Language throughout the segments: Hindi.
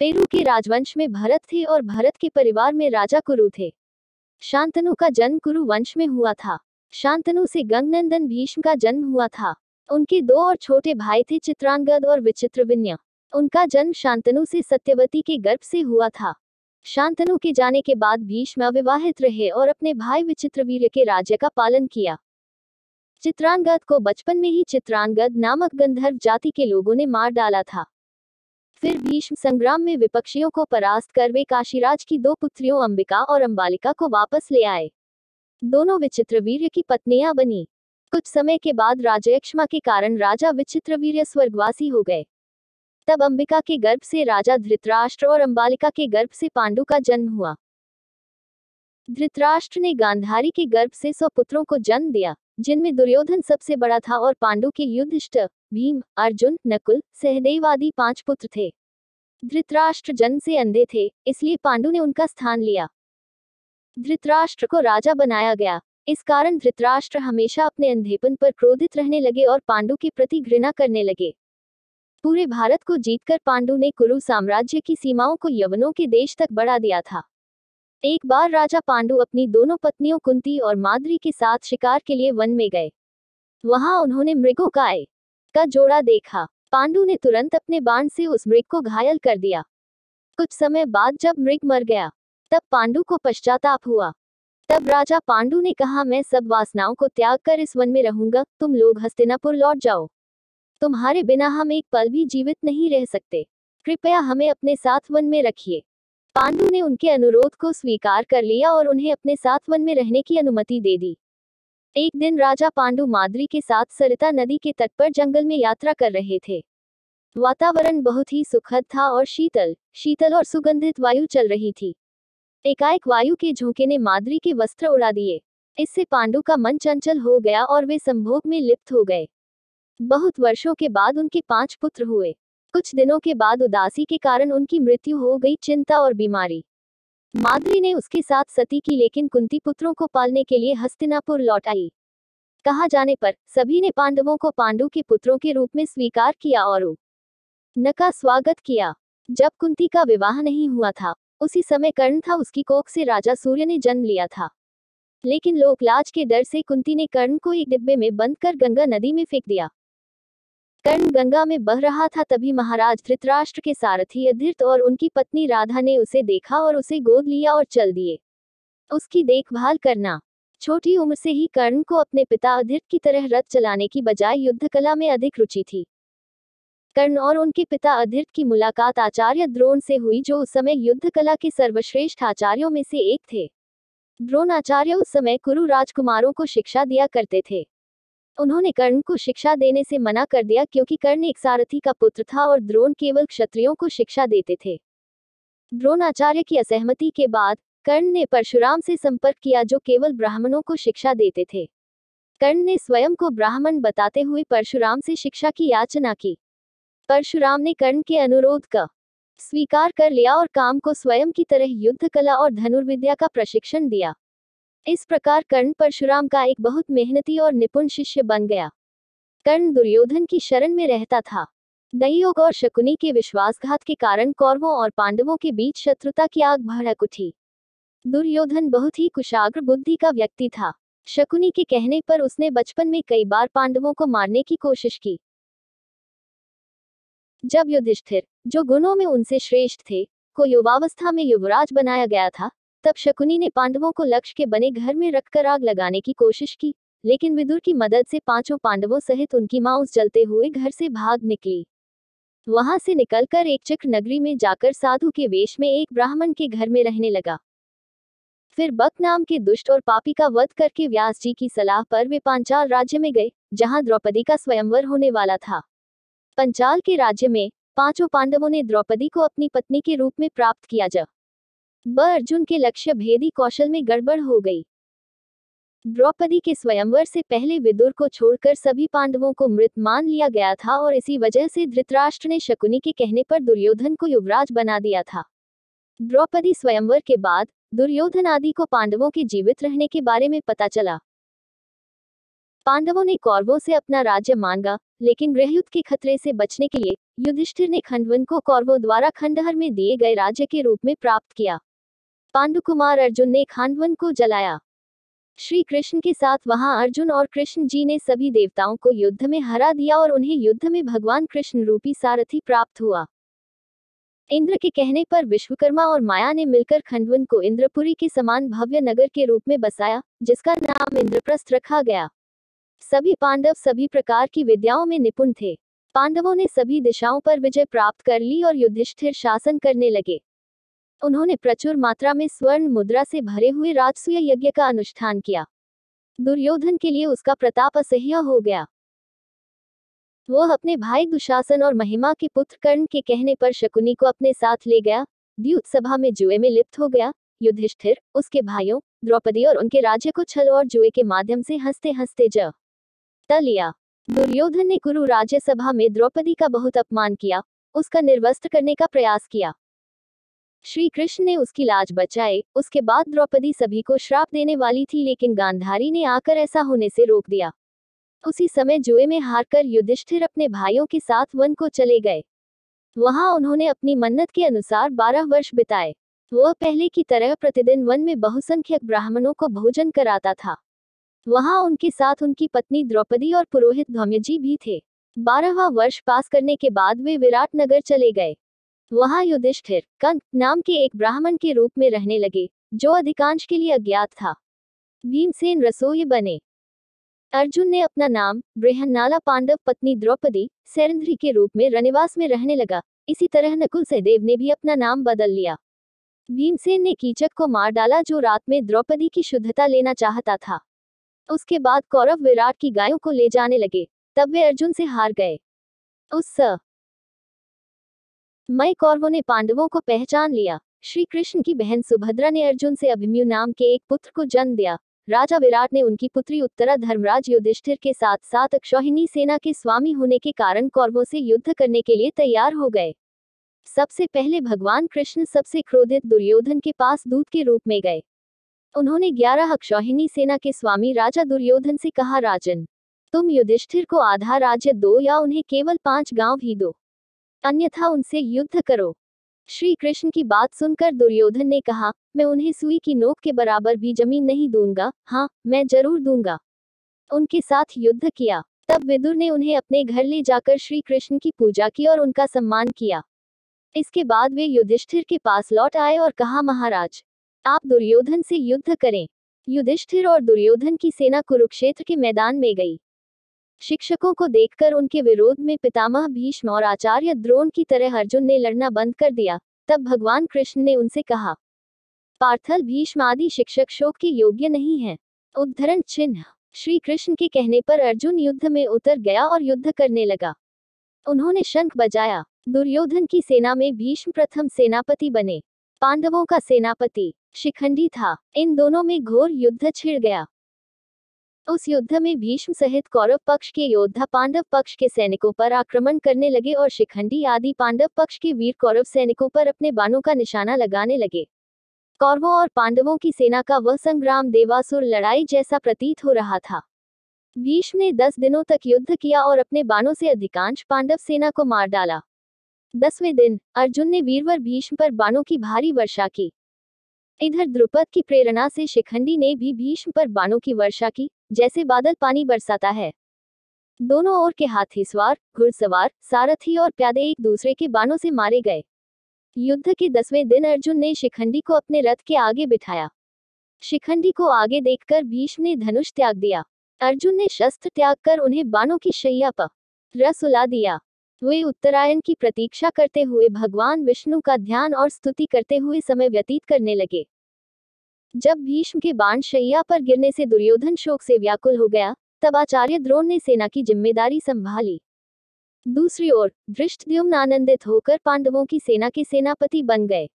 पेरू के राजवंश में भरत थे और भरत के परिवार में राजा कुरु थे। शांतनु का जन्म कुरु वंश में हुआ था। शांतनु से गंगनंदन भीष्म का जन्म हुआ था। उनके दो और छोटे भाई थे चित्रांगद और विचित्रविन्य। उनका जन्म शांतनु से सत्यवती के गर्भ से हुआ था। शांतनु के जाने के बाद भीष्म अविवाहित रहे और अपने भाई विचित्रवीर्य के राज्य का पालन किया। चित्रांगद को बचपन में ही चित्रांगद नामक गंधर्व जाति के लोगों ने मार डाला था। फिर भीष्म संग्राम में विपक्षियों को परास्त कर वे काशीराज की दो पुत्रियों अंबिका और अंबालिका को वापस ले आए। दोनों विचित्रवीर्य की पत्नियाँ बनी। कुछ समय के बाद राजयक्षमा के कारण राजा विचित्रवीर्य स्वर्गवासी हो गए। तब अंबिका के गर्भ से राजा धृतराष्ट्र और अंबालिका के गर्भ से पांडु का जन्म हुआ। धृतराष्ट्र ने गांधारी के गर्भ से सौ पुत्रों को जन्म दिया, जिनमें दुर्योधन सबसे बड़ा था और पांडु के युधिष्ठ भीम, अर्जुन, नकुल, सहदेव आदि पाँच पुत्र थे। धृतराष्ट्र जन्म से अंधे थे, इसलिए पांडु ने उनका स्थान लिया। धृतराष्ट्र को राजा बनाया गया। इस कारण धृतराष्ट्र हमेशा अपने अंधेपन पर क्रोधित रहने लगे और पांडु के प्रति घृणा करने लगे। पूरे भारत को जीतकर पांडु ने कुरु साम्राज्य की सीमाओं को यवनों के देश तक बढ़ा दिया था। एक बार राजा पांडु अपनी दोनों पत्नियों कुंती और माद्री के साथ शिकार के लिए वन में गए। वहाँ उन्होंने मृगों का का जोड़ा देखा। पांडु ने तुरंत अपने बाण से उस मृग को घायल कर दिया। कुछ समय बाद जब मृग मर गया, तब पांडु को पश्चाताप हुआ। तब राजा पांडु ने कहा, मैं सब वासनाओं को त्याग कर इस वन में रहूँगा। तुम लोग हस्तिनापुर लौट जाओ। तुम्हारे बिना हम एक पल भी जीवित नहीं रह सकते। कृपया हमें अपने साथ वन में रखिए। पांडु ने उनके अनुरोध को स्वीकार कर लिया और उन्हें अपने साथ वन में रहने की अनुमति दे दी। एक दिन राजा पांडु माद्री के साथ सरिता नदी के तट पर जंगल में यात्रा कर रहे थे। वातावरण बहुत ही सुखद था और शीतल शीतल और सुगंधित वायु चल रही थी। एकाएक वायु के झोंके ने माद्री के वस्त्र उड़ा दिए। इससे पांडु का मन चंचल हो गया और वे संभोग में लिप्त हो गए। बहुत वर्षों के बाद उनके पाँच पुत्र हुए। कुछ दिनों के बाद उदासी के कारण उनकी मृत्यु हो गई चिंता और बीमारी। माद्री ने उसके साथ सती की, लेकिन कुंती पुत्रों को पालने के लिए हस्तिनापुर लौट आई। कहा जाने पर सभी ने पांडवों को पांडु के पुत्रों के रूप में स्वीकार किया और न का स्वागत किया। जब कुंती का विवाह नहीं हुआ था, उसी समय कर्ण था, उसकी कोख से राजा सूर्य ने जन्म लिया था। लेकिन लोकलाज के डर से कुंती ने कर्ण को एक डिब्बे में बंद कर गंगा नदी में फेंक दिया। कर्ण गंगा में बह रहा था तभी महाराज धृतराष्ट्र के सारथी अधृत और उनकी पत्नी राधा ने उसे देखा और उसे गोद लिया और चल दिए। उसकी देखभाल करना। छोटी उम्र से ही कर्ण को अपने पिता अधृत की तरह रथ चलाने की बजाय युद्ध कला में अधिक रुचि थी। कर्ण और उनके पिता अधृत की मुलाकात आचार्य द्रोण से हुई जो उस समय युद्ध कला के सर्वश्रेष्ठ आचार्यों में से एक थे। द्रोणाचार्य उस समय कुरु राजकुमारों को शिक्षा दिया करते थे। उन्होंने कर्ण को शिक्षा देने से मना कर दिया क्योंकि कर्ण एक सारथी का पुत्र था और द्रोण केवल क्षत्रियों को शिक्षा देते थे। द्रोणाचार्य की असहमति के बाद, कर्ण ने परशुराम से संपर्क किया जो केवल ब्राह्मणों को शिक्षा देते थे। कर्ण ने स्वयं को ब्राह्मण बताते हुए परशुराम से शिक्षा की याचना की। परशुराम ने कर्ण के अनुरोध का स्वीकार कर लिया और काम को स्वयं की तरह युद्ध कला और धनुर्विद्या का प्रशिक्षण दिया। इस प्रकार कर्ण परशुराम का एक बहुत मेहनती और निपुण शिष्य बन गया। कर्ण दुर्योधन की शरण में रहता था। दयोग और शकुनी के विश्वासघात के कारण कौरवों और पांडवों के बीच शत्रुता की आग भड़क उठी। दुर्योधन बहुत ही कुशाग्र बुद्धि का व्यक्ति था। शकुनी के कहने पर उसने बचपन में कई बार पांडवों को मारने की कोशिश की। जब युधिष्ठिर, जो गुणों में उनसे श्रेष्ठ थे, को युवावस्था में युवराज बनाया गया था तब शकुनी ने पांडवों को लक्ष्य के बने घर में रखकर आग लगाने की कोशिश की, लेकिन विदुर की मदद से पाँचों पांडवों सहित उनकी माँ उस जलते हुए घर से भाग निकली। वहाँ से निकलकर एक चक्र नगरी में जाकर साधु के वेश में एक ब्राह्मण के घर में रहने लगा। फिर बक नाम के दुष्ट और पापी का वध करके व्यास जी की सलाह पर वे पांचाल राज्य में गए, जहाँ द्रौपदी का स्वयंवर होने वाला था। पंचाल के राज्य में पाँचों पांडवों ने द्रौपदी को अपनी पत्नी के रूप में प्राप्त किया जा। ब अर्जुन के लक्ष्य भेदी कौशल में गड़बड़ हो गई। द्रौपदी के स्वयंवर से पहले विदुर को छोड़कर सभी पांडवों को मृत मान लिया गया था और इसी वजह से धृतराष्ट्र ने शकुनी के कहने पर दुर्योधन को युवराज बना दिया था। द्रौपदी स्वयंवर के बाद दुर्योधन आदि को पांडवों के जीवित रहने के बारे में पता चला। पांडवों ने कौरवों से अपना राज्य मांगा, लेकिन गृहयुद्ध के खतरे से बचने के लिए युधिष्ठिर ने खंडवन को कौरवों द्वारा खंडहर में दिए गए राज्य के रूप में प्राप्त किया। पांडुकुमार अर्जुन ने खांडवन को जलाया। श्री कृष्ण के साथ वहाँ अर्जुन और कृष्ण जी ने सभी देवताओं को युद्ध में हरा दिया और उन्हें युद्ध में भगवान कृष्ण रूपी सारथी प्राप्त हुआ। इंद्र के कहने पर विश्वकर्मा और माया ने मिलकर खंडवन को इंद्रपुरी के समान भव्य नगर के रूप में बसाया, जिसका नाम इंद्रप्रस्थ रखा गया। सभी पांडव सभी प्रकार की विद्याओं में निपुण थे। पांडवों ने सभी दिशाओं पर विजय प्राप्त कर ली और युधिष्ठिर शासन करने लगे। उन्होंने प्रचुर मात्रा में स्वर्ण मुद्रा से भरे हुए राजसूय यज्ञ का अनुष्ठान किया। दुर्योधन के लिए उसका प्रताप असह्य हो गया। वह अपने भाई दुशासन और महिमा के पुत्र कर्ण के कहने पर शकुनी को अपने साथ ले गया, द्यूत सभा में जुए में लिप्त हो गया, युधिष्ठिर, उसके भाइयों, द्रौपदी और उनके राज्य को छल और जुए के माध्यम से हँसते हँसते ज लिया। दुर्योधन ने कुरु राज्यसभा में द्रौपदी का बहुत अपमान किया, उसका निर्वस्त करने का प्रयास किया। श्री कृष्ण ने उसकी लाज बचाए उसके बाद द्रौपदी सभी को श्राप देने वाली थी, लेकिन गांधारी ने आकर ऐसा होने से रोक दिया। उसी समय जुए में हारकर युधिष्ठिर अपने भाइयों के साथ वन को चले गए। वहाँ उन्होंने अपनी मन्नत के अनुसार बारह वर्ष बिताए। वह पहले की तरह प्रतिदिन वन में बहुसंख्यक ब्राह्मणों को भोजन कराता था। वहाँ उनके साथ उनकी पत्नी द्रौपदी और पुरोहित धौम्यजी भी थे। बारहवा वर्ष पास करने के बाद वे विराट नगर चले गए। वहाँ युधिष्ठिर कंक नाम के एक ब्राह्मण के रूप में रहने लगे, जो अधिकांश के लिए अज्ञात था। भीमसेन रसोई बने। अर्जुन ने अपना नाम बृहन्नाला पांडव पत्नी द्रौपदी सैरंध्री के रूप में रनिवास में रहने लगा, इसी तरह नकुल सहदेव ने भी अपना नाम बदल लिया। भीमसेन ने कीचक को मार डाला जो रात में द्रौपदी की शुद्धता लेना चाहता था। उसके बाद कौरव विराट की गायों को ले जाने लगे, तब वे अर्जुन से हार गए। उस मई कौरवों ने पांडवों को पहचान लिया। श्री कृष्ण की बहन सुभद्रा ने अर्जुन से अभिमन्यु नाम के एक पुत्र को जन्म दिया। राजा विराट ने उनकी पुत्री उत्तरा धर्मराज युधिष्ठिर के साथ साथ अक्षौहिणी सेना के स्वामी होने के कारण कौरवों से युद्ध करने के लिए तैयार हो गए। सबसे पहले भगवान कृष्ण सबसे क्रोधित दुर्योधन के पास दूत के रूप में गए। उन्होंने ग्यारह अक्षौहिणी सेना के स्वामी राजा दुर्योधन से कहा, राजन, तुम युधिष्ठिर को आधा राज्य दो या उन्हें केवल पाँच गाँव भी दो। अन्यथा उनसे युद्ध करो। श्री कृष्ण की बात सुनकर दुर्योधन ने कहा, मैं उन्हें सुई की नोक के बराबर भी ज़मीन नहीं दूँगा। हाँ मैं ज़रूर दूँगा उनके साथ युद्ध किया। तब विदुर ने उन्हें अपने घर ले जाकर श्री कृष्ण की पूजा की और उनका सम्मान किया। इसके बाद वे युधिष्ठिर के पास लौट आए और कहा, महाराज, आप दुर्योधन से युद्ध करें। युधिष्ठिर और दुर्योधन की सेना कुरुक्षेत्र के मैदान में गई। शिक्षकों को देखकर उनके विरोध में पितामह भीष्म और आचार्य द्रोण की तरह अर्जुन ने लड़ना बंद कर दिया, तब भगवान कृष्ण ने उनसे कहा, पार्थल भीष्म आदि शिक्षक शोक के योग्य नहीं है। उद्धरण चिन्ह, श्री कृष्ण के कहने पर अर्जुन युद्ध में उतर गया और युद्ध करने लगा। उन्होंने शंख बजाया, दुर्योधन की सेना में भीष्म प्रथम सेनापति बने। पांडवों का सेनापति, शिखंडी था। इन दोनों में घोर युद्ध छिड़ गया। उस युद्ध में भीष्म सहित कौरव पक्ष के योद्धा पांडव पक्ष के सैनिकों पर आक्रमण करने लगे और शिखंडी आदि पांडव पक्ष के वीर कौरव सैनिकों पर अपने बाणों का निशाना लगाने लगे। कौरवों और पांडवों की सेना का वह संग्राम देवासुर लड़ाई जैसा प्रतीत हो रहा था। भीष्म ने दस दिनों तक युद्ध किया और अपने बाणों से अधिकांश पांडव सेना को मार डाला। दसवें दिन अर्जुन ने वीरवर भीष्म पर बाणों की भारी वर्षा की। इधर द्रुपद की प्रेरणा से शिखंडी ने भी भीष्म पर बाणों की वर्षा की, जैसे बादल पानी बरसाता है। दोनों ओर के हाथी सवार, घुड़सवार, सारथी और प्यादे एक दूसरे के बाणों से मारे गए। युद्ध के दसवें दिन अर्जुन ने शिखंडी को अपने रथ के आगे बिठाया। शिखंडी को आगे देखकर भीष्म ने धनुष त्याग दिया। अर्जुन ने शस्त्र त्याग कर उन्हें बाणों की शैया पर रस उला दिया। वे उत्तरायण की प्रतीक्षा करते हुए भगवान विष्णु का ध्यान और स्तुति करते हुए समय व्यतीत करने लगे। जब भीष्म के बाण शैया पर गिरने से दुर्योधन शोक से व्याकुल हो गया, तब आचार्य द्रोण ने सेना की ज़िम्मेदारी संभाली। दूसरी ओर दृष्टद्युम्न आनंदित होकर पांडवों की सेना के सेनापति बन गए।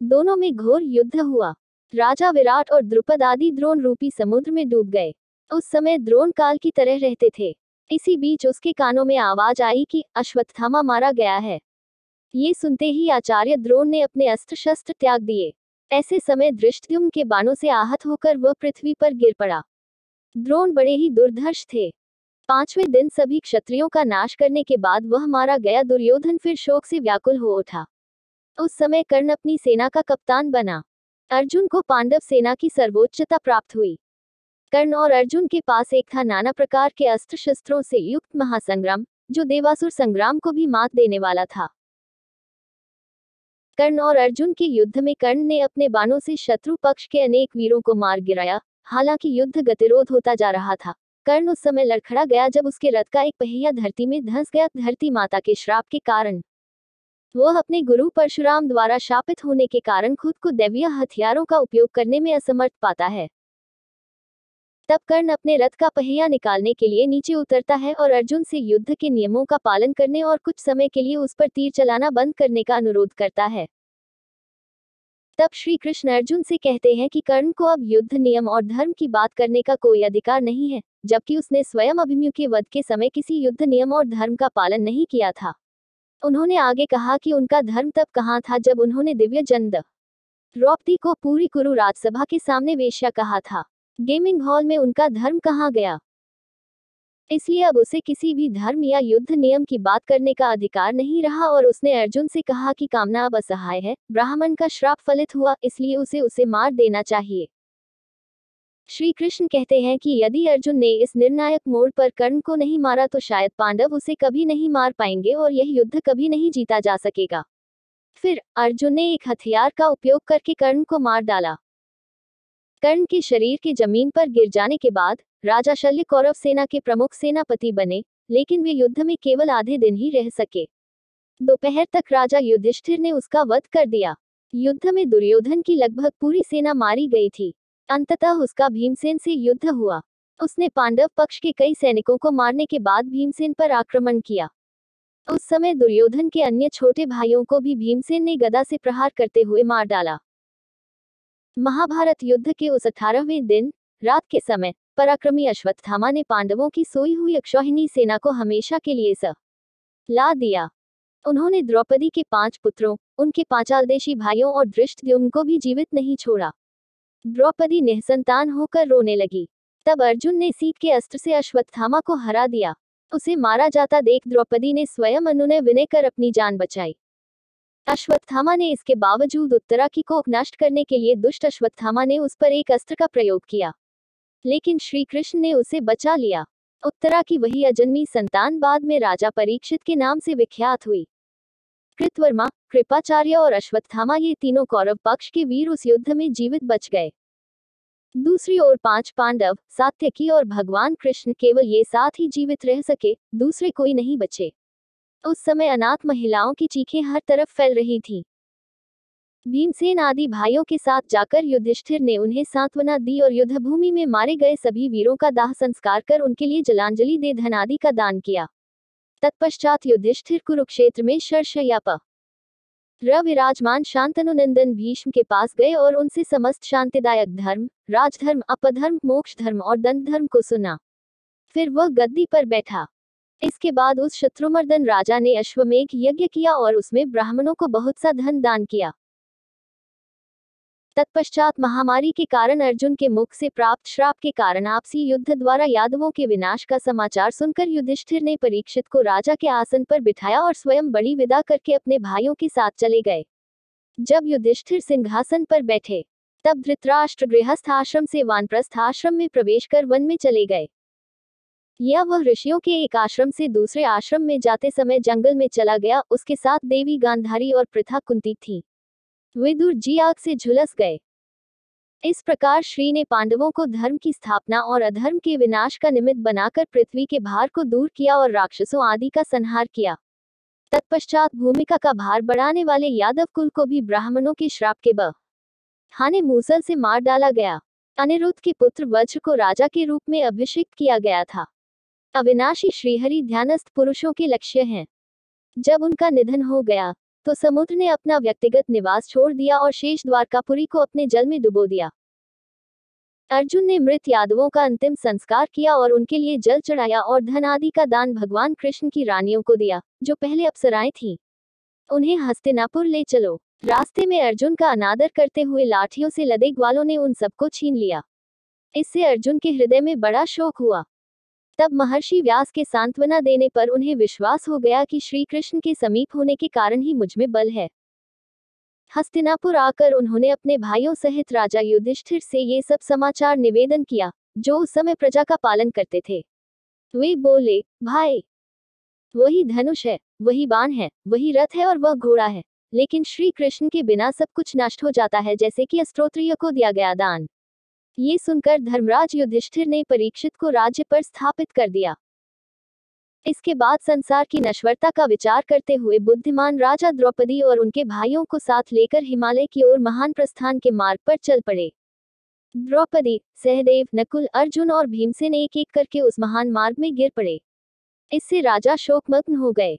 दोनों में घोर युद्ध हुआ। राजा विराट और द्रुपद आदि द्रोण रूपी समुद्र में डूब गए। उस समय द्रोण काल की तरह रहते थे। इसी बीच उसके कानों में आवाज़ आई कि, अश्वत्थामा मारा गया है। ये सुनते ही आचार्य द्रोण ने अपने अस्त्र शस्त्र त्याग दिए। ऐसे समय दृष्टुम के बाणों से आहत होकर वह पृथ्वी पर गिर पड़ा। द्रोण बड़े ही दुर्धर्ष थे। पाँचवें दिन सभी क्षत्रियों का नाश करने के बाद वह मारा गया दुर्योधन फिर शोक से व्याकुल हो उठा। उस समय कर्ण अपनी सेना का कप्तान बना। अर्जुन को पांडव सेना की सर्वोच्चता प्राप्त हुई। कर्ण और अर्जुन के पास एक था नाना प्रकार के अस्त्र शस्त्रों से युक्त महासंग्राम, जो देवासुर संग्राम को भी मात देने वाला था। कर्ण और अर्जुन के युद्ध में कर्ण ने अपने बाणों से शत्रु पक्ष के अनेक वीरों को मार गिराया, हालाँकि युद्ध गतिरोध होता जा रहा था। कर्ण उस समय लड़खड़ा गया जब उसके रथ का एक पहिया धरती में धंस गया, धरती माता के श्राप के कारण। वह अपने गुरु परशुराम द्वारा शापित होने के कारण खुद को दैवीय हथियारों का उपयोग करने में असमर्थ पाता है। तब कर्ण अपने रथ का पहिया निकालने के लिए नीचे उतरता है और अर्जुन से युद्ध के नियमों का पालन करने और कुछ समय के लिए उस पर तीर चलाना बंद करने का अनुरोध करता है। तब श्री कृष्ण अर्जुन से कहते हैं कि कर्ण को अब युद्ध नियम और धर्म की बात करने का कोई अधिकार नहीं है, जबकि उसने स्वयं अभिमन्यु के वध के समय किसी युद्ध नियम और धर्म का पालन नहीं किया था। उन्होंने आगे कहा कि उनका धर्म तब कहाँ था जब उन्होंने दिव्य जंद द्रौपदी को पूरी कुरु राजसभा के सामने वेश्या कहा था। गेमिंग हॉल में उनका धर्म कहाँ गया? इसलिए अब उसे किसी भी धर्म या युद्ध नियम की बात करने का अधिकार नहीं रहा और उसने अर्जुन से कहा कि कामना अब असहाय है, ब्राह्मण का श्राप फलित हुआ, इसलिए उसे उसे मार देना चाहिए। श्री कृष्ण कहते हैं कि यदि अर्जुन ने इस निर्णायक मोड़ पर कर्ण को नहीं मारा तो शायद पांडव उसे कभी नहीं मार पाएँगे और यह युद्ध कभी नहीं जीता जा सकेगा। फिर अर्जुन ने एक हथियार का उपयोग करके कर्ण को मार डाला। कर्ण के शरीर के ज़मीन पर गिर जाने के बाद, राजा शल्य कौरव सेना के प्रमुख सेनापति बने, लेकिन वे युद्ध में केवल आधे दिन ही रह सके। दोपहर तक राजा युधिष्ठिर ने उसका वध कर दिया। युद्ध में दुर्योधन की लगभग पूरी सेना मारी गई थी। अंततः उसका भीमसेन से युद्ध हुआ। उसने पांडव पक्ष के कई सैनिकों को मारने के बाद भीमसेन पर आक्रमण किया। उस समय दुर्योधन के अन्य छोटे भाइयों को भी भीमसेन ने गदा से प्रहार करते हुए मार डाला। महाभारत युद्ध के उस अठारहवें दिन, रात के समय, पराक्रमी अश्वत्थामा ने पांडवों की सोई हुई अक्षौहिणी सेना को हमेशा के लिए स ला दिया। उन्होंने द्रौपदी के पाँच पुत्रों, उनके पांचालदेशी भाइयों और दृष्ट को भी जीवित नहीं छोड़ा। द्रौपदी निसंतान होकर रोने लगी। तब अर्जुन ने सीख के अस्त्र से अश्वत्थामा को हरा दिया। उसे मारा जाता देख द्रौपदी ने स्वयं अनुनय विनय कर अपनी जान बचाई। अश्वत्थामा ने इसके बावजूद उत्तरा की को नष्ट करने के लिए दुष्ट अश्वत्थामा ने उस पर एक अस्त्र का प्रयोग किया। लेकिन श्री कृष्ण ने उसे बचा लिया। उत्तरा की वही अजन्मी संतान बाद में राजा परीक्षित के नाम से विख्यात हुई। कृतवर्मा, कृपाचार्य और अश्वत्थामा ये तीनों कौरव पक्ष के वीर उस युद्ध में जीवित बच गए। दूसरी ओर पाँच पांडव, सात्यकी और भगवान कृष्ण केवल ये साथ ही जीवित रह सके, दूसरे कोई नहीं बचे। उस समय अनाथ महिलाओं की चीखें हर तरफ़ फैल रही थीं। भीमसेन आदि भाइयों के साथ जाकर युधिष्ठिर ने उन्हें सांत्वना दी और युद्धभूमि में मारे गए सभी वीरों का दाह संस्कार कर उनके लिए जलांजलि दे धन आदि का दान किया। तत्पश्चात युधिष्ठिर कुरुक्षेत्र में शर्षयाप। विराजमान शांतनुनंदन भीष्म के पास गए और उनसे समस्त शांतिदायक धर्म, राजधर्म, अपधर्म मोक्ष धर्म और दंड धर्म को सुना। फिर वह गद्दी पर बैठा। इसके बाद उस शत्रुमर्दन राजा ने अश्वमेघ यज्ञ किया और उसमें ब्राह्मणों को बहुत सा धन दान किया। तत्पश्चात महामारी के कारण अर्जुन के मुख से प्राप्त श्राप के कारण आपसी युद्ध द्वारा यादवों के विनाश का समाचार सुनकर युधिष्ठिर ने परीक्षित को राजा के आसन पर बिठाया और स्वयं बड़ी विदा करके अपने भाइयों के साथ चले गए। जब युधिष्ठिर सिंहासन पर बैठे, तब धृतराष्ट्र गृहस्थ आश्रम से वानप्रस्थ आश्रम में प्रवेश कर वन में चले गए। यह वह ऋषियों के एक आश्रम से दूसरे आश्रम में जाते समय जंगल में चला गया, उसके साथ देवी गांधारी और प्रथा कुंती थी। वे दूर जी आग से झुलस गए। इस प्रकार श्री ने पांडवों को धर्म की स्थापना और अधर्म के विनाश का निमित्त बनाकर पृथ्वी के भार को दूर किया और राक्षसों आदि का संहार किया। तत्पश्चात भूमिका का भार बढ़ाने वाले यादव कुल को भी ब्राह्मणों के श्राप के ब हाने मूसल से मार डाला गया। अनिरुद्ध के पुत्र वज्र को राजा के रूप में अभिषिक्त किया गया था। अविनाशी श्रीहरि ध्यानस्थ पुरुषों के लक्ष्य हैं। जब उनका निधन हो गया तो समुद्र ने अपना व्यक्तिगत निवास छोड़ दिया और शेष द्वारकापुरी को अपने जल में डुबो दिया। अर्जुन ने मृत यादवों का अंतिम संस्कार किया और उनके लिए जल चढ़ाया और धन आदि का दान भगवान कृष्ण की रानियों को दिया, जो पहले अप्सराएँ थीं। उन्हें हस्तिनापुर ले चलो। रास्ते में अर्जुन का अनादर करते हुए लाठियों से लदे ग्वालों ने उन सबको छीन लिया। इससे अर्जुन के हृदय में बड़ा शोक हुआ। तब महर्षि व्यास के सांत्वना देने पर उन्हें विश्वास हो गया कि श्री कृष्ण के समीप होने के कारण ही मुझमें बल है। हस्तिनापुर आकर उन्होंने अपने भाइयों सहित राजा युधिष्ठिर से ये सब समाचार निवेदन किया, जो उस समय प्रजा का पालन करते थे। वे बोले, भाई, वही धनुष है, वही बाण है, वही रथ है और वह घोड़ा है, लेकिन श्री कृष्ण के बिना सब कुछ नष्ट हो जाता है जैसे कि अस्त्रोत्रिय को दिया गया दान। ये सुनकर धर्मराज युधिष्ठिर ने परीक्षित को राज्य पर स्थापित कर दिया। इसके बाद संसार की नश्वरता का विचार करते हुए बुद्धिमान राजा द्रौपदी और उनके भाइयों को साथ लेकर हिमालय की ओर महान प्रस्थान के मार्ग पर चल पड़े। द्रौपदी, सहदेव, नकुल, अर्जुन और भीमसेन एक एक करके उस महान मार्ग में गिर पड़े। इससे राजा शोकमग्न हो गए।